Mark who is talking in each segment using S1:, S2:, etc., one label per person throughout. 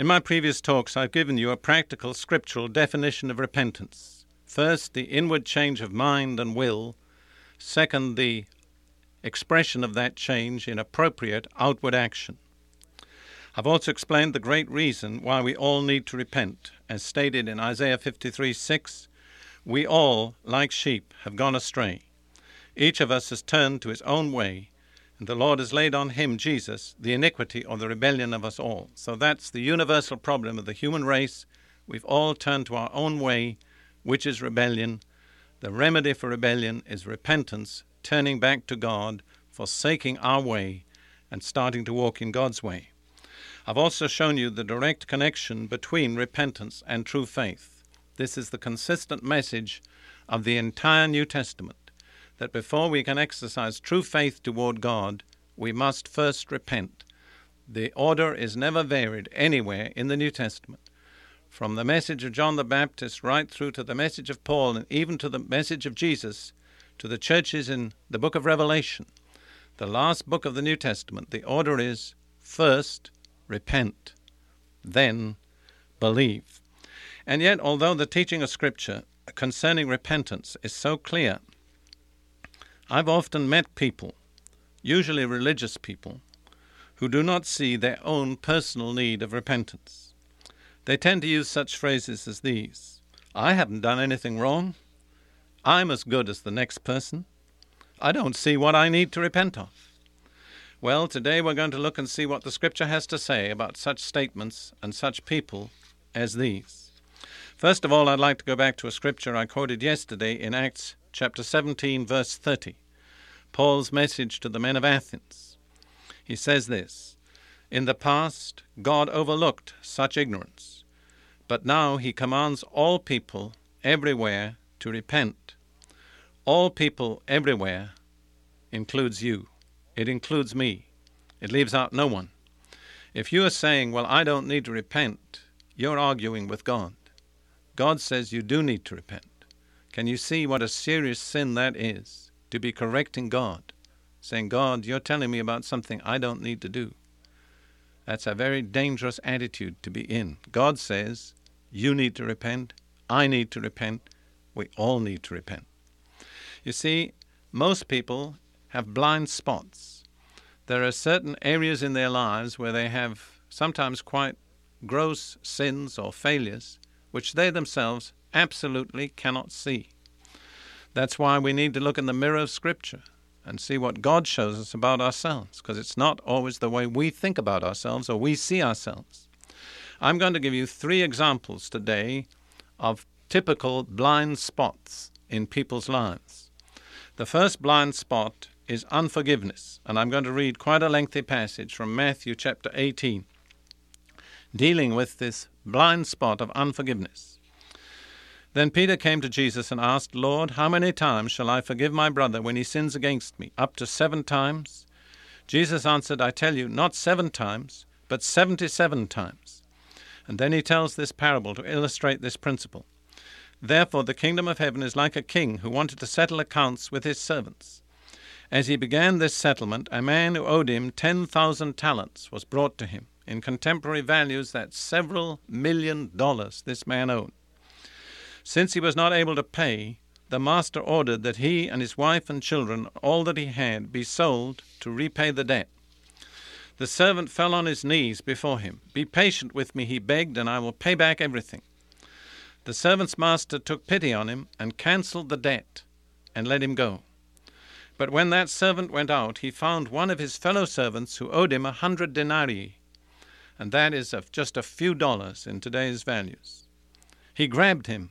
S1: In my previous talks, I've given you a practical scriptural definition of repentance. First, the inward change of mind and will. Second, the expression of that change in appropriate outward action. I've also explained the great reason why we all need to repent. As stated in Isaiah 53 6, we all, like sheep, have gone astray. Each of us has turned to his own way, and the Lord has laid on him, Jesus, the iniquity or the rebellion of us all. So that's the universal problem of the human race. We've all turned to our own way, which is rebellion. The remedy for rebellion is repentance, turning back to God, forsaking our way, and starting to walk in God's way. I've also shown you the direct connection between repentance and true faith. This is the consistent message of the entire New Testament that before we can exercise true faith toward God, we must first repent. The order is never varied anywhere in the New Testament. From the message of John the Baptist right through to the message of Paul and even to the message of Jesus to the churches in the book of Revelation, the last book of the New Testament, the order is first repent, then believe. And yet, although the teaching of Scripture concerning repentance is so clear, I've often met people, usually religious people, who do not see their own personal need of repentance. They tend to use such phrases as these I haven't done anything wrong. I'm as good as the next person. I don't see what I need to repent of. Well, today we're going to look and see what the Scripture has to say about such statements and such people as these. First of all, I'd like to go back to a scripture I quoted yesterday in Acts chapter 17, verse 30. Paul's message to the men of Athens. He says this In the past, God overlooked such ignorance, but now he commands all people everywhere to repent. All people everywhere includes you. It includes me. It leaves out no one. If you are saying, Well, I don't need to repent, you're arguing with God. God says you do need to repent. Can you see what a serious sin that is? To be correcting God, saying, God, you're telling me about something I don't need to do. That's a very dangerous attitude to be in. God says, You need to repent. I need to repent. We all need to repent. You see, most people have blind spots. There are certain areas in their lives where they have sometimes quite gross sins or failures which they themselves absolutely cannot see. That's why we need to look in the mirror of Scripture and see what God shows us about ourselves, because it's not always the way we think about ourselves or we see ourselves. I'm going to give you three examples today of typical blind spots in people's lives. The first blind spot is unforgiveness, and I'm going to read quite a lengthy passage from Matthew chapter 18 dealing with this blind spot of unforgiveness. Then Peter came to Jesus and asked, Lord, how many times shall I forgive my brother when he sins against me? Up to seven times? Jesus answered, I tell you, not seven times, but seventy seven times. And then he tells this parable to illustrate this principle. Therefore, the kingdom of heaven is like a king who wanted to settle accounts with his servants. As he began this settlement, a man who owed him ten thousand talents was brought to him. In contemporary values, that's several million dollars this man owed. Since he was not able to pay, the master ordered that he and his wife and children, all that he had, be sold to repay the debt. The servant fell on his knees before him. Be patient with me, he begged, and I will pay back everything. The servant's master took pity on him and cancelled the debt and let him go. But when that servant went out, he found one of his fellow servants who owed him a hundred denarii, and that is of just a few dollars in today's values. He grabbed him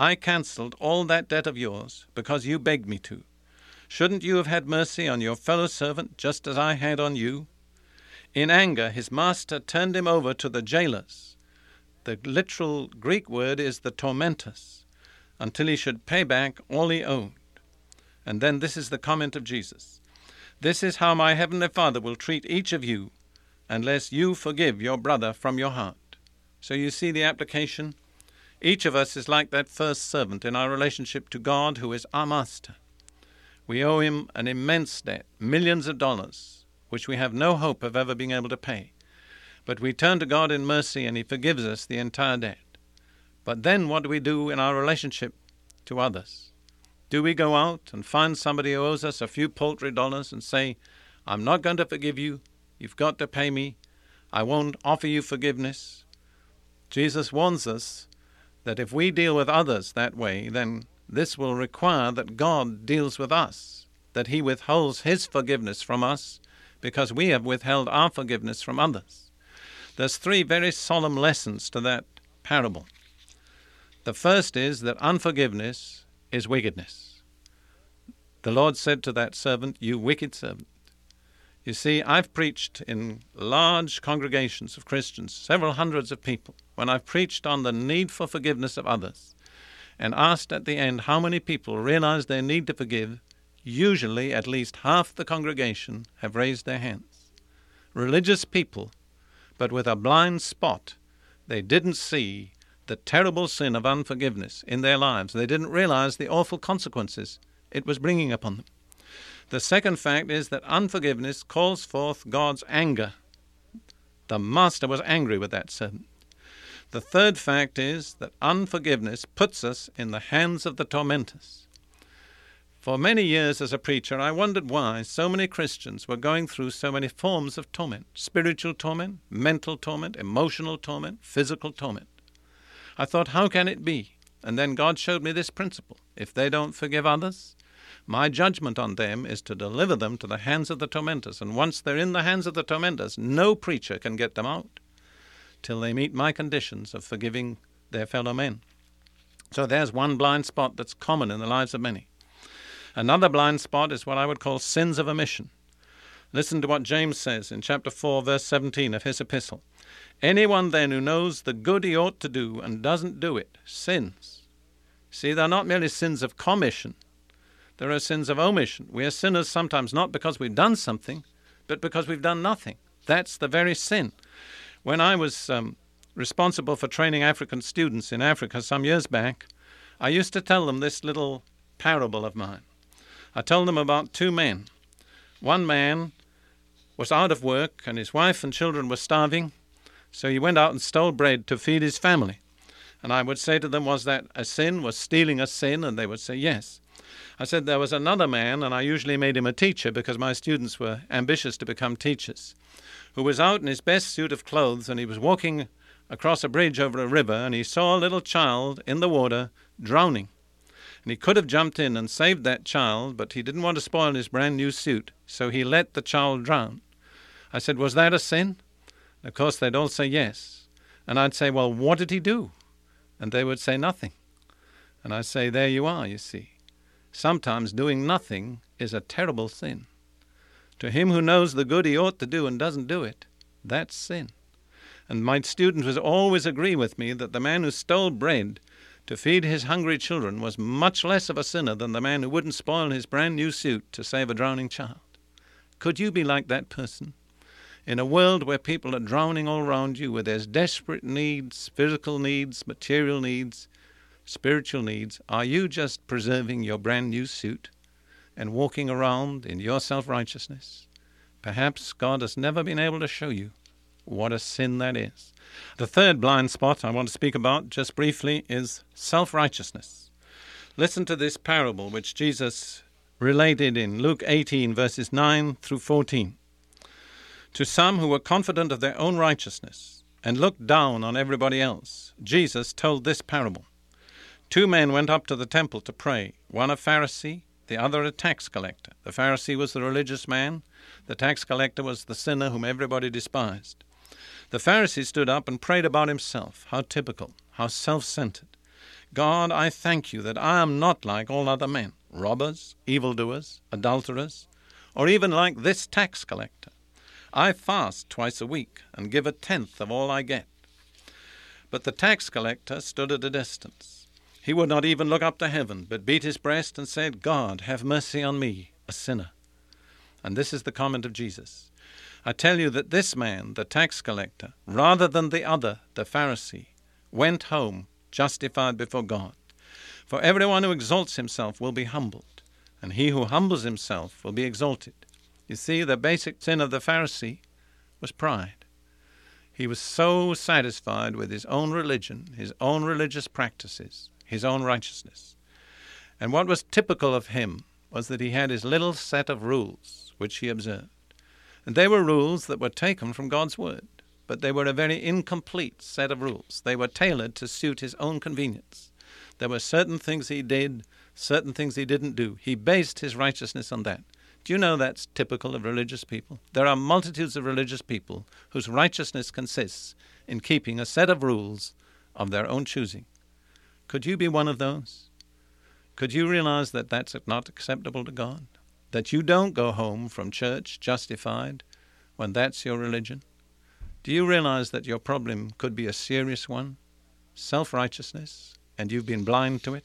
S1: I cancelled all that debt of yours because you begged me to. Shouldn't you have had mercy on your fellow servant just as I had on you? In anger, his master turned him over to the jailers. The literal Greek word is the tormentors, until he should pay back all he owed. And then this is the comment of Jesus This is how my heavenly Father will treat each of you unless you forgive your brother from your heart. So you see the application? Each of us is like that first servant in our relationship to God, who is our master. We owe him an immense debt, millions of dollars, which we have no hope of ever being able to pay. But we turn to God in mercy and he forgives us the entire debt. But then what do we do in our relationship to others? Do we go out and find somebody who owes us a few paltry dollars and say, I'm not going to forgive you, You've got to pay me. I won't offer you forgiveness. Jesus warns us that if we deal with others that way, then this will require that God deals with us, that He withholds His forgiveness from us because we have withheld our forgiveness from others. There's three very solemn lessons to that parable. The first is that unforgiveness is wickedness. The Lord said to that servant, You wicked servant, you see, I've preached in large congregations of Christians, several hundreds of people, when I've preached on the need for forgiveness of others and asked at the end how many people realize their need to forgive, usually at least half the congregation have raised their hands. Religious people, but with a blind spot, they didn't see the terrible sin of unforgiveness in their lives. They didn't realize the awful consequences it was bringing upon them. The second fact is that unforgiveness calls forth God's anger. The master was angry with that servant. The third fact is that unforgiveness puts us in the hands of the tormentors. For many years as a preacher, I wondered why so many Christians were going through so many forms of torment spiritual torment, mental torment, emotional torment, physical torment. I thought, how can it be? And then God showed me this principle if they don't forgive others, my judgment on them is to deliver them to the hands of the tormentors, and once they're in the hands of the tormentors, no preacher can get them out till they meet my conditions of forgiving their fellow men. So there's one blind spot that's common in the lives of many. Another blind spot is what I would call sins of omission. Listen to what James says in chapter 4, verse 17 of his epistle. Anyone then who knows the good he ought to do and doesn't do it sins. See, they're not merely sins of commission, there are sins of omission. We are sinners sometimes not because we've done something, but because we've done nothing. That's the very sin. When I was um, responsible for training African students in Africa some years back, I used to tell them this little parable of mine. I told them about two men. One man was out of work and his wife and children were starving, so he went out and stole bread to feed his family. And I would say to them, Was that a sin? Was stealing a sin? And they would say, Yes. I said there was another man, and I usually made him a teacher because my students were ambitious to become teachers, who was out in his best suit of clothes and he was walking across a bridge over a river and he saw a little child in the water drowning. And he could have jumped in and saved that child, but he didn't want to spoil his brand new suit, so he let the child drown. I said, Was that a sin? Of course, they'd all say yes. And I'd say, Well, what did he do? And they would say nothing. And I'd say, There you are, you see. Sometimes doing nothing is a terrible sin. To him who knows the good he ought to do and doesn't do it, that's sin. And my students would always agree with me that the man who stole bread to feed his hungry children was much less of a sinner than the man who wouldn't spoil his brand new suit to save a drowning child. Could you be like that person? In a world where people are drowning all around you, where there's desperate needs, physical needs, material needs, spiritual needs, are you just preserving your brand new suit and walking around in your self righteousness? Perhaps God has never been able to show you what a sin that is. The third blind spot I want to speak about just briefly is self righteousness. Listen to this parable which Jesus related in Luke 18, verses 9 through 14. To some who were confident of their own righteousness and looked down on everybody else, Jesus told this parable. Two men went up to the temple to pray, one a Pharisee, the other a tax collector. The Pharisee was the religious man, the tax collector was the sinner whom everybody despised. The Pharisee stood up and prayed about himself. How typical, how self centered. God, I thank you that I am not like all other men, robbers, evildoers, adulterers, or even like this tax collector. I fast twice a week and give a tenth of all I get. But the tax collector stood at a distance. He would not even look up to heaven, but beat his breast and said, God, have mercy on me, a sinner. And this is the comment of Jesus. I tell you that this man, the tax collector, rather than the other, the Pharisee, went home justified before God. For everyone who exalts himself will be humbled, and he who humbles himself will be exalted. You see, the basic sin of the Pharisee was pride. He was so satisfied with his own religion, his own religious practices, his own righteousness. And what was typical of him was that he had his little set of rules which he observed. And they were rules that were taken from God's Word, but they were a very incomplete set of rules. They were tailored to suit his own convenience. There were certain things he did, certain things he didn't do. He based his righteousness on that. Do you know that's typical of religious people? There are multitudes of religious people whose righteousness consists in keeping a set of rules of their own choosing. Could you be one of those? Could you realize that that's not acceptable to God? That you don't go home from church justified when that's your religion? Do you realize that your problem could be a serious one? Self righteousness, and you've been blind to it?